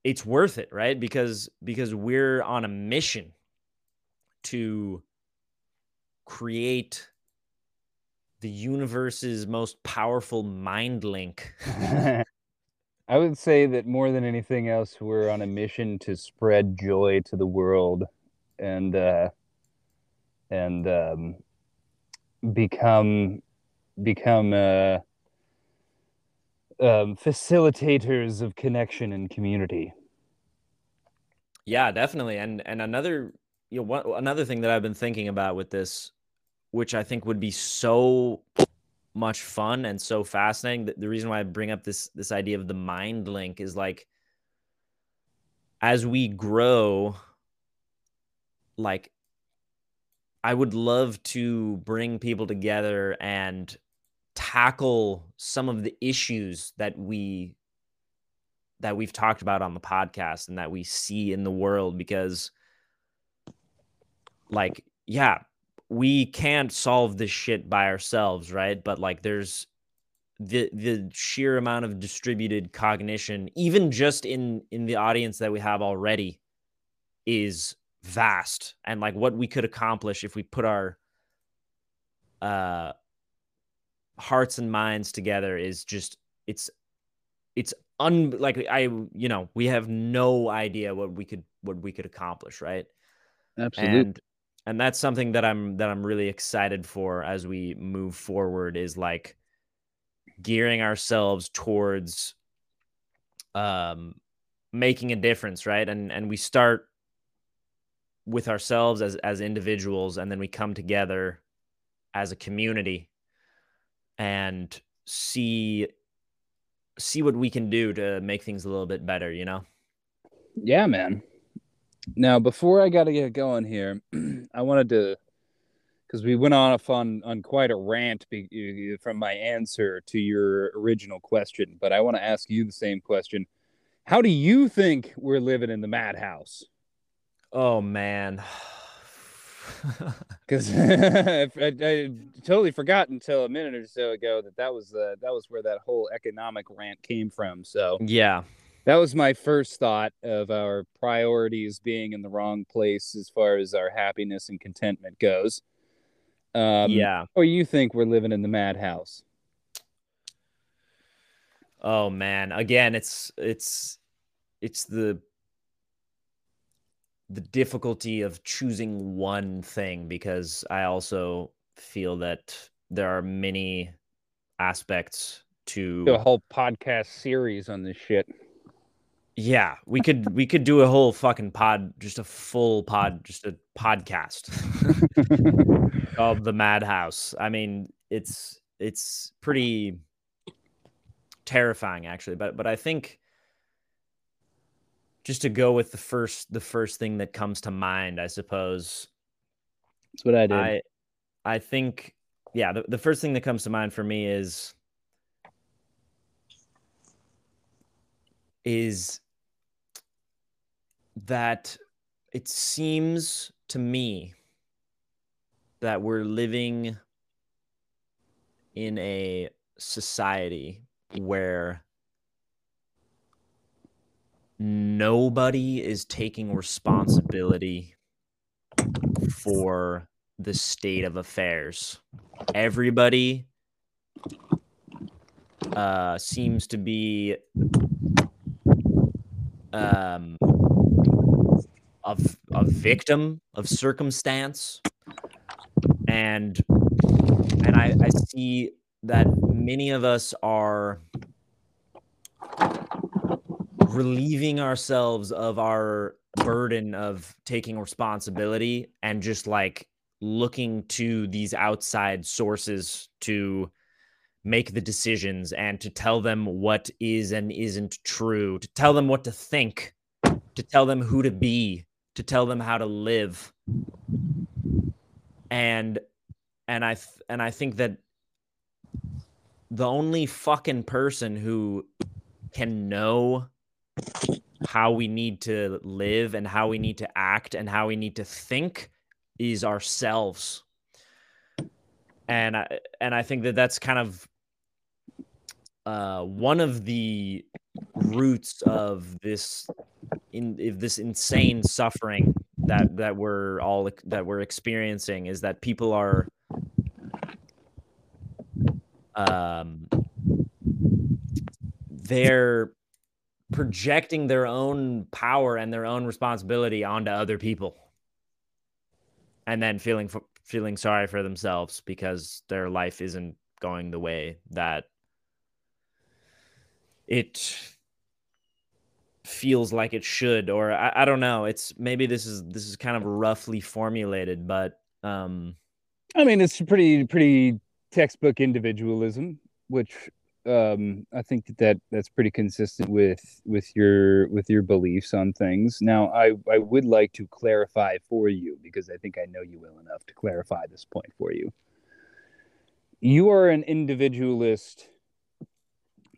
it's worth it right? Because because we're on a mission to create the universe's most powerful mind link I would say that more than anything else, we're on a mission to spread joy to the world, and uh, and um, become become uh, um, facilitators of connection and community. Yeah, definitely. And and another you know one, another thing that I've been thinking about with this, which I think would be so much fun and so fascinating. The, reason why I bring up this this idea of the mind link is like as we grow, like I would love to bring people together and tackle some of the issues that we that we've talked about on the podcast and that we see in the world because like yeah we can't solve this shit by ourselves right? But like there's the the sheer amount of distributed cognition even just in in the audience that we have already is vast. And like what we could accomplish if we put our uh hearts and minds together is just it's it's un like i you know we have no idea what we could what we could accomplish right? And and that's something that i'm that i'm really excited for as we move forward is like gearing ourselves towards um making a difference right and and we start with ourselves as as individuals and then we come together as a community and see see what we can do to make things a little bit better you know Yeah, man. Now, before I got to get going here, I wanted to, because we went off on on quite a rant be, from my answer to your original question, but I want to ask you the same question. How do you think we're living in the madhouse? oh man Because I, I totally forgot until a minute or so ago that that was uh, that was where that whole economic rant came from. So yeah that was my first thought of our priorities being in the wrong place as far as our happiness and contentment goes. Um, yeah Or you think we're living in the madhouse? Oh man, again, it's it's it's the the difficulty of choosing one thing because I also feel that there are many aspects to a whole podcast series on this shit. Yeah, we could we could do a whole fucking pod just a full pod just a podcast called The Madhouse. I mean, it's it's pretty terrifying actually, but but I think just to go with the first the first thing that comes to mind, I suppose. That's what I did. I I think yeah, the, the first thing that comes to mind for me is is that it seems to me that we're living in a society where nobody is taking responsibility for the state of affairs. Everybody uh, seems to be um, v- a victim of circumstance, and and I, I see that many of us are relieving ourselves of our burden of taking responsibility and just like looking to these outside sources to make the decisions and to tell them what is and isn't true, to tell them what to think, to tell them who to be, to tell them how to live. And and I th- and I think that the only fucking person who can know how we need to live and how we need to act and how we need to think is ourselves and I, and I think that that's kind of uh, one of the roots of this in this insane suffering that that we're all that we're experiencing is that people are um they're projecting their own power and their own responsibility onto other people. And then feeling feeling sorry for themselves because their life isn't going the way that it feels like it should or I, I don't know it's maybe this is this is kind of roughly formulated but um i mean it's pretty pretty textbook individualism which um, I think that, that that's pretty consistent with with your with your beliefs on things. Now, I I would like to clarify for you because I think I know you well enough to clarify this point for you. You are an individualist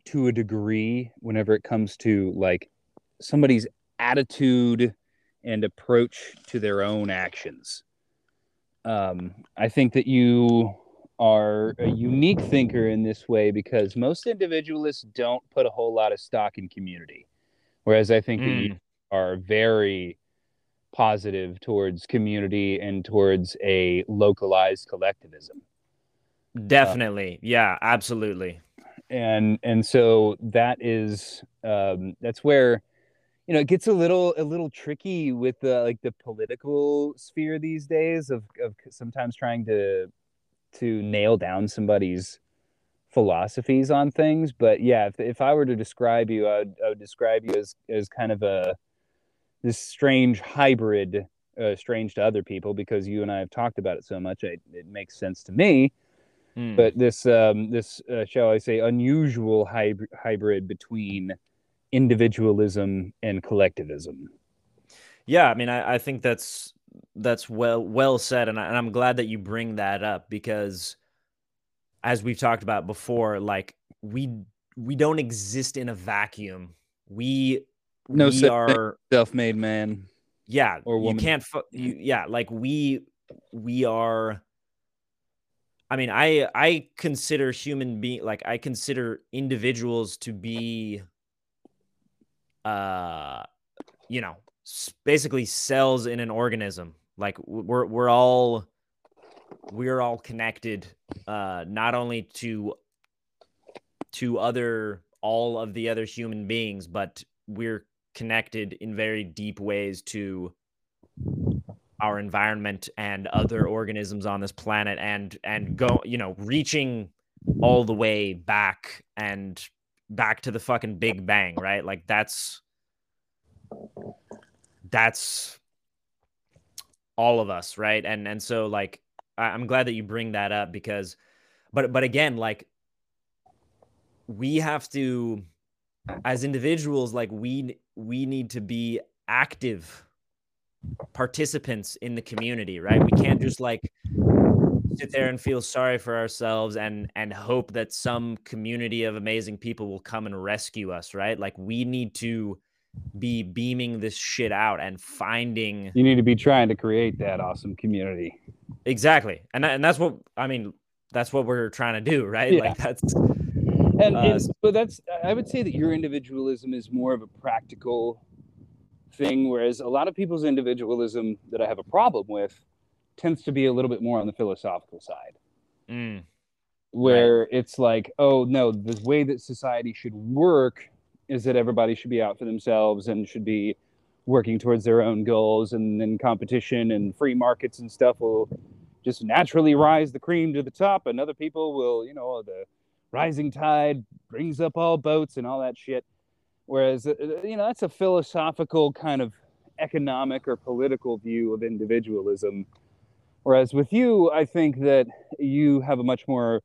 to a degree whenever it comes to like somebody's attitude and approach to their own actions. Um, I think that you are a unique thinker in this way because most individualists don't put a whole lot of stock in community. Whereas I think mm. that you are very positive towards community and towards a localized collectivism. Definitely. Uh, yeah, absolutely. And and so that is um that's where you know it gets a little a little tricky with the like the political sphere these days of of sometimes trying to to nail down somebody's philosophies on things. But yeah, if, if I were to describe you, I would, I would describe you as, as kind of a this strange hybrid, uh, strange to other people because you and I have talked about it so much. it makes sense to me. Mm. But this, um, this uh, shall I say, unusual hybrid hybrid between individualism and collectivism. Yeah, I mean, I, I think that's that's well well said, and, I, and I'm glad that you bring that up because, as we've talked about before, like we we don't exist in a vacuum. We no we are self-made man. Yeah, or woman. you can't. You, yeah, like we we are. I mean, I I consider human being like I consider individuals to be, uh, you know, basically cells in an organism. Like we're we're all we're all connected, uh, not only to to other all of the other human beings, but we're connected in very deep ways to our environment and other organisms on this planet and and go you know reaching all the way back and back to the fucking big bang right like that's that's all of us, right? And and so like I'm glad that you bring that up because but but again, like we have to as individuals like we we need to be active participants in the community, right? We can't just like sit there and feel sorry for ourselves and and hope that some community of amazing people will come and rescue us, right? Like we need to be beaming this shit out and finding you need to be trying to create that awesome community exactly and that, and that's what i mean that's what we're trying to do right yeah. like that's and, uh, and but that's i would say that your individualism is more of a practical thing whereas a lot of people's individualism that i have a problem with tends to be a little bit more on the philosophical side. Mm, where right. it's like oh no the way that society should work is that everybody should be out for themselves and should be working towards their own goals. And then competition and free markets and stuff will just naturally rise the cream to the top. And other people will you know the rising tide brings up all boats and all that shit Whereas, uh, you know, that's a philosophical kind of economic or political view of individualism. Whereas with you, I think that you have a much more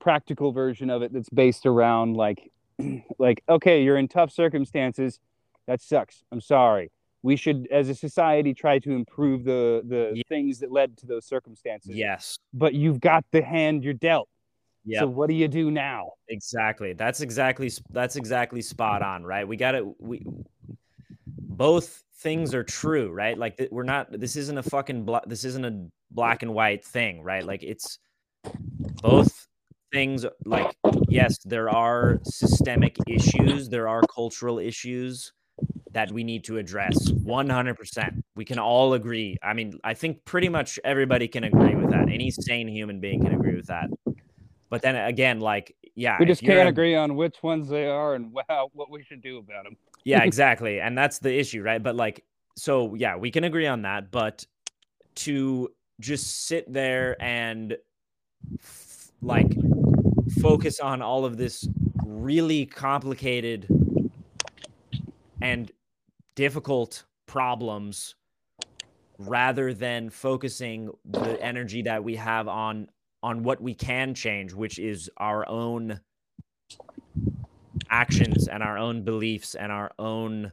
practical version of it that's based around like, like, okay, you're in tough circumstances. That sucks. I'm sorry. We should, as a society, try to improve the the Yeah. things that led to those circumstances. Yes. But you've got the hand you're dealt. Yeah. So what do you do now? Exactly. That's exactly that's exactly spot on, right? We got to we both things are true, right? Like we're not this isn't a fucking bla- this isn't a black and white thing, right? Like it's both things like yes, there are systemic issues, there are cultural issues that we need to address 100%. We can all agree. I mean, I think pretty much everybody can agree with that. Any sane human being can agree with that. But then again, like, yeah, We just can't a- agree on which ones they are and wow, what we should do about them. yeah, exactly. And that's the issue, right? But like, so yeah, we can agree on that. But to just sit there and f- like focus on all of this really complicated and difficult problems rather than focusing the energy that we have on on what we can change which is our own actions and our own beliefs and our own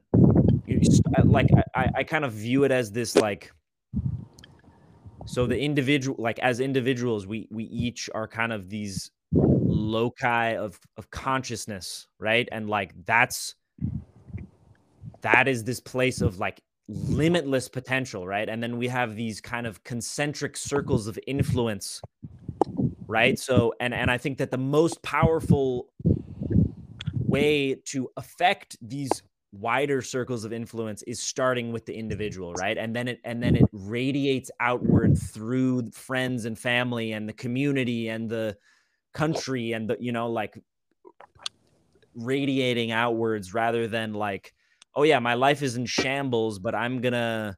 uh, like I, I kind of view it as this like so the individual like as individuals we we each are kind of these loci of of consciousness right? And like that's that is this place of like limitless potential right? And then we have these kind of concentric circles of influence right? Mm-hmm. So and and i think that the most powerful way to affect these wider circles of influence is starting with the individual right? And then it and then it radiates outward through friends and family and the community and the country and the you know like radiating outwards rather than like oh yeah my life is in shambles but i'm gonna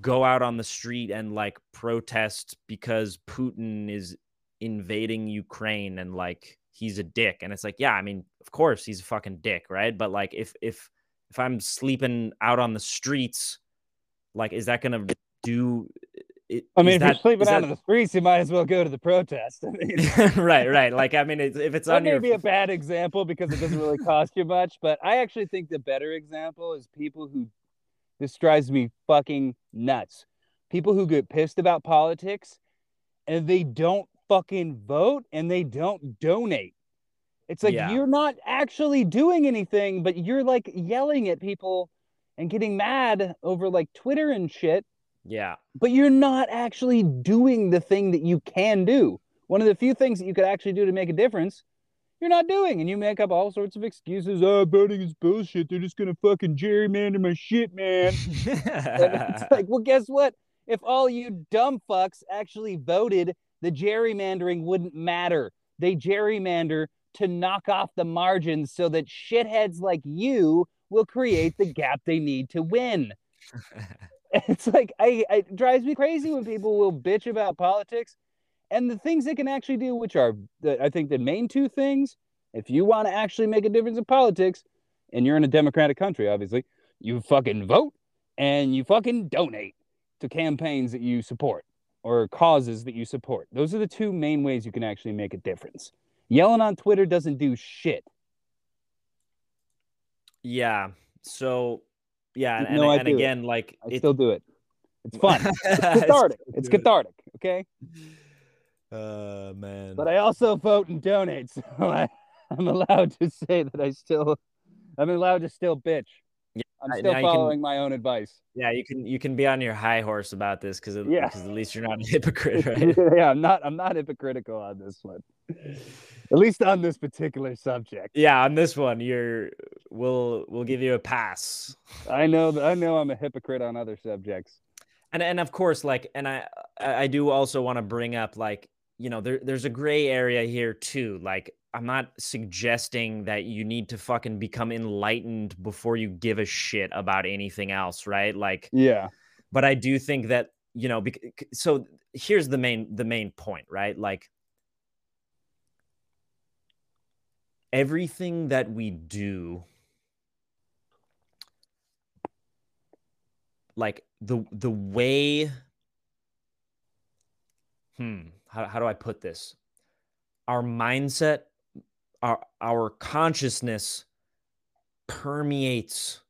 go out on the street and like protest because putin is invading ukraine and like he's a dick. And it's like yeah i mean of course he's a fucking dick right? But like if if if i'm sleeping out on the streets like is that gonna do it, I mean, if that- you're sleeping out that- on the streets, you might as well go to the protest. I mean, right right. Like i mean it's, if it's that on may your be a bad example because it doesn't really cost you much, but I actually think the better example is people who this drives me fucking nuts. People who get pissed about politics and they don't fucking vote and they don't donate. It's like Yeah. you're not actually doing anything, but you're like yelling at people and getting mad over like Twitter and shit yeah but you're not actually doing the thing that you can do. One of the few things that you could actually do to make a difference, you're not doing, and you make up all sorts of excuses. Oh, voting is bullshit. They're just gonna fucking gerrymander my shit, man. It's like, well, guess what? If all you dumb fucks actually voted, the gerrymandering wouldn't matter. They gerrymander to knock off the margins so that shitheads like you will create the gap they need to win. It's like I it drives me crazy when people will bitch about politics and the things they can actually do, which are the, I think the main two things. If you want to actually make a difference in politics, and you're in a democratic country, obviously, you fucking vote and you fucking donate to campaigns that you support or causes that you support. Those are the two main ways you can actually make a difference. Yelling on Twitter doesn't do shit. yeah so yeah and, No, I and, and do it. again like I it- still do it. It's fun. It's cathartic. It's cathartic. Okay. uh man But I also vote and donate, so I, I'm allowed to say that I still, I'm allowed to still bitch. Yeah, I'm still now you can- following my own advice. yeah you can you can be on your high horse about this because Yeah. because at least you're not a hypocrite right yeah, I'm not, I'm not hypocritical on this one. At least on this particular subject. yeah on this one you're we'll we'll give you a pass I know, I know, I'm a hypocrite on other subjects. and and of course like and i i I do also want to bring up like you know there, there's a gray area here too like i'm not suggesting that you need to fucking become enlightened before you give a shit about anything else right like Yeah. but i do think that you know bec- so here's the main the main point right like everything that we do like the the way hmm how, how do i put this? Our mindset our our consciousness permeates.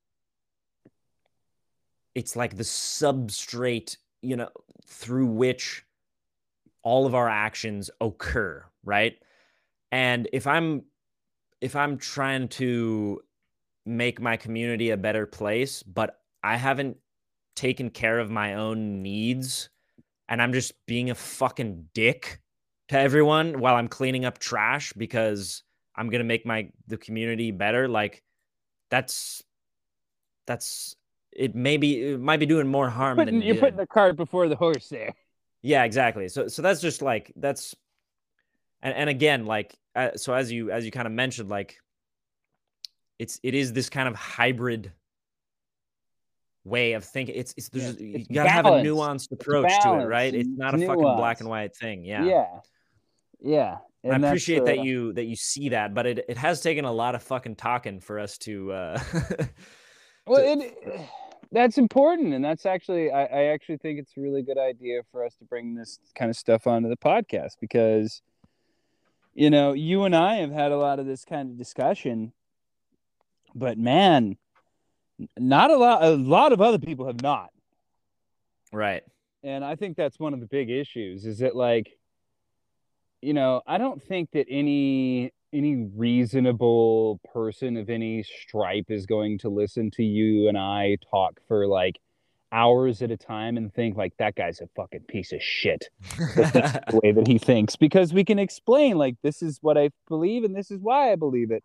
It's like the substrate you know through which all of our actions occur right? And if i'm if i'm trying to make my community a better place but i haven't taken care of my own needs and i'm just being a fucking dick to everyone while i'm cleaning up trash because i'm going to make my the community better like that's that's it may be it might be doing more harm Putting, than you're good. putting the cart before the horse there. Yeah, exactly. So so that's just like that's and and again like uh, so as you as you kind of mentioned like it's it is this kind of hybrid way of thinking. It's it's there's Yeah, you it's got to have a nuanced approach to it, right? It's not a it's fucking black and white thing. Yeah. Yeah. Yeah. And I appreciate that uh, you that you see that, but it, it has taken a lot of fucking talking for us to uh Well, to- it, that's important, and that's actually I, I actually think it's a really good idea for us to bring this kind of stuff onto the podcast because, you know, you and I have had a lot of this kind of discussion, but man, not a lot. A lot of other people have not, right. and I think that's one of the big issues. Is that like, you know, I don't think that any any reasonable person of any stripe is going to listen to you and I talk for like hours at a time and think like that guy's a fucking piece of shit the way that he thinks because we can explain like this is what I believe and this is why I believe it.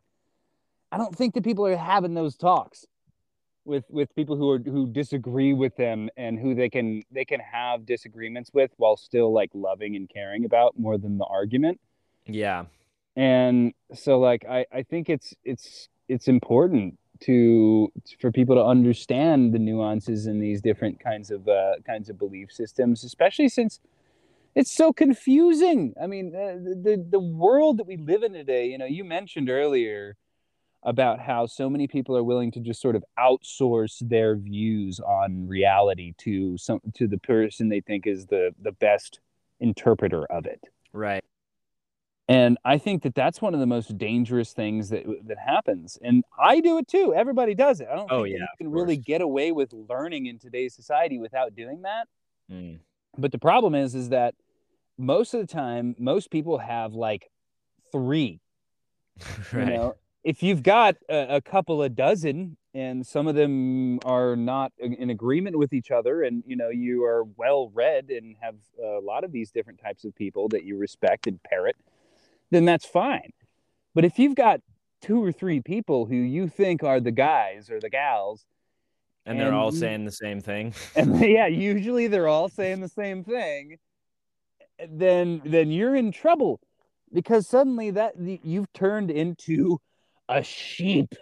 I don't think that people are having those talks with with people who are who disagree with them and who they can they can have disagreements with while still like loving and caring about more than the argument yeah. and so like I, I think it's it's it's important to for people to understand the nuances in these different kinds of uh, kinds of belief systems especially since it's so confusing i mean uh, the, the the world that we live in today you know you mentioned earlier about how so many people are willing to just sort of outsource their views on reality to some to the person they think is the the best interpreter of it Right. and I think that that's one of the most dangerous things that that happens. And I do it too. Everybody does it. I don't Oh, think yeah, you can really get away with learning in today's society without doing that. Mm. But the problem is is that most of the time most people have like 3, right. you know. If you've got a, a couple of dozen and some of them are not in in agreement with each other and you know you are well read and have a lot of these different types of people that you respect and parrot then that's fine. But if you've got two or three people who you think are the guys or the gals, and they're all saying the same thing. and yeah, usually they're all saying the same thing, then then you're in trouble because suddenly that you've turned into a sheep.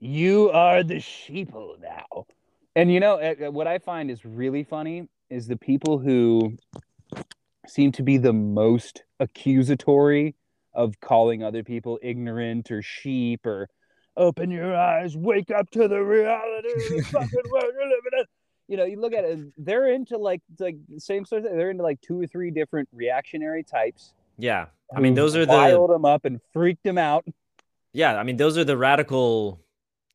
You are the sheeple now. And you know uh, what I find is really funny is the people who seem to be the most accusatory of calling other people ignorant or sheep or open your eyes, wake up to the reality of the fucking world you're living in. You know, you look at it, they're into like like the same sort of thing. They're into like two or three different reactionary types. Yeah. I mean, those are the riled them up and freaked them out. yeah. I mean, those are the radical,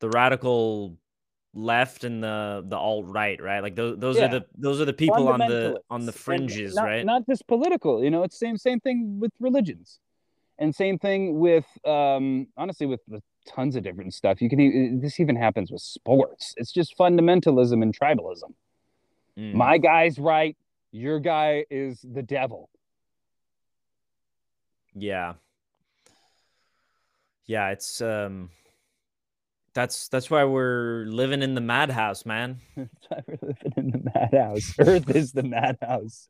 the radical left and the the alt right, right? Like those those Yeah. are the those are the people on the on the fringes, not, right? Not just political. You know, it's same same thing with religions, and same thing with um, honestly with, with tons of different stuff. You can this even happens with sports. It's just fundamentalism and tribalism. Mm. My guy's right. Your guy is the devil. Yeah. Yeah, it's um that's that's why we're living in the madhouse, man. That's why we're living in the madhouse. Earth is the madhouse.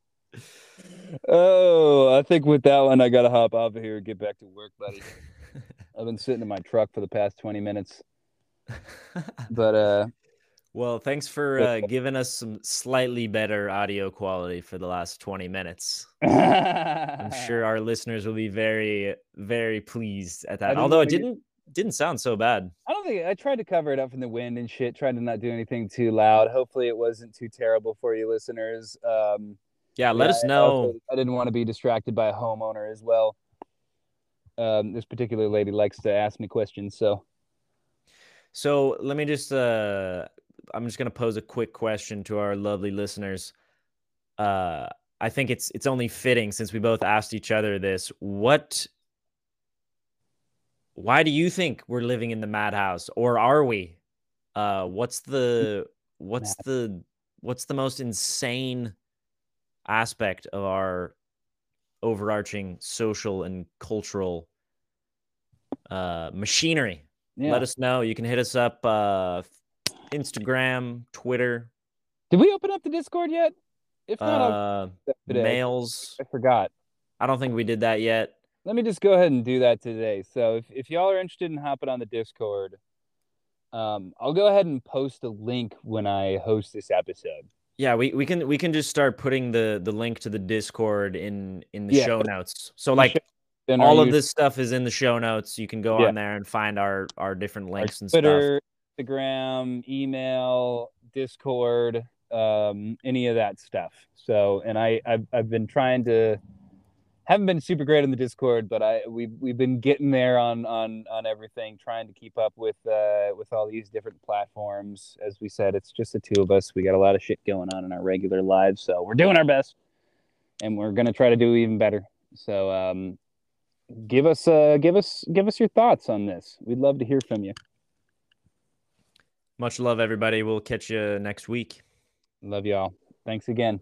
Oh, I think with that one, I gotta hop off of here and get back to work, buddy. I've been sitting in my truck for the past twenty minutes, but uh, Well, thanks for uh, giving us some slightly better audio quality for the last 20 minutes. I'm sure our listeners will be very, very pleased at that. Although it didn't didn't sound so bad. I don't think I tried to cover it up in the wind and shit. Tried to not do anything too loud. Hopefully, it wasn't too terrible for you listeners. Um, yeah, let yeah, us know. I didn't want to be distracted by a homeowner as well. Um, this particular lady likes to ask me questions, so. So let me just uh, I'm just gonna pose a quick question to our lovely listeners. Uh, I think it's it's only fitting since we both asked each other this. What? Why do you think we're living in the madhouse, or are we? Uh, what's the what's the what's the most insane aspect of our overarching social and cultural uh, machinery? Yeah. Let us know. You can hit us up uh, Instagram, Twitter. Did we open up the Discord yet? If not, uh, mails. I forgot. I don't think we did that yet. Let me just go ahead and do that today. So if, if y'all are interested in hopping on the Discord, um, I'll go ahead and post a link when I host this episode. Yeah, we, we can we can just start putting the the link to the Discord in in the yeah. show notes. So like all of this stuff is in the show notes. You can go yeah. on there and find our our different links our and Twitter, stuff. Instagram, email, Discord, um, any of that stuff. So, and I, I've, I've been trying to, haven't been super great on the Discord, but I we've we've been getting there on on on everything, trying to keep up with uh with all these different platforms. As we said, it's just the two of us. We got a lot of shit going on in our regular lives, so we're doing our best, and we're gonna try to do even better. So, um, give us uh give us give us your thoughts on this. We'd love to hear from you. Much love, everybody. We'll catch you next week. Love y'all. Thanks again.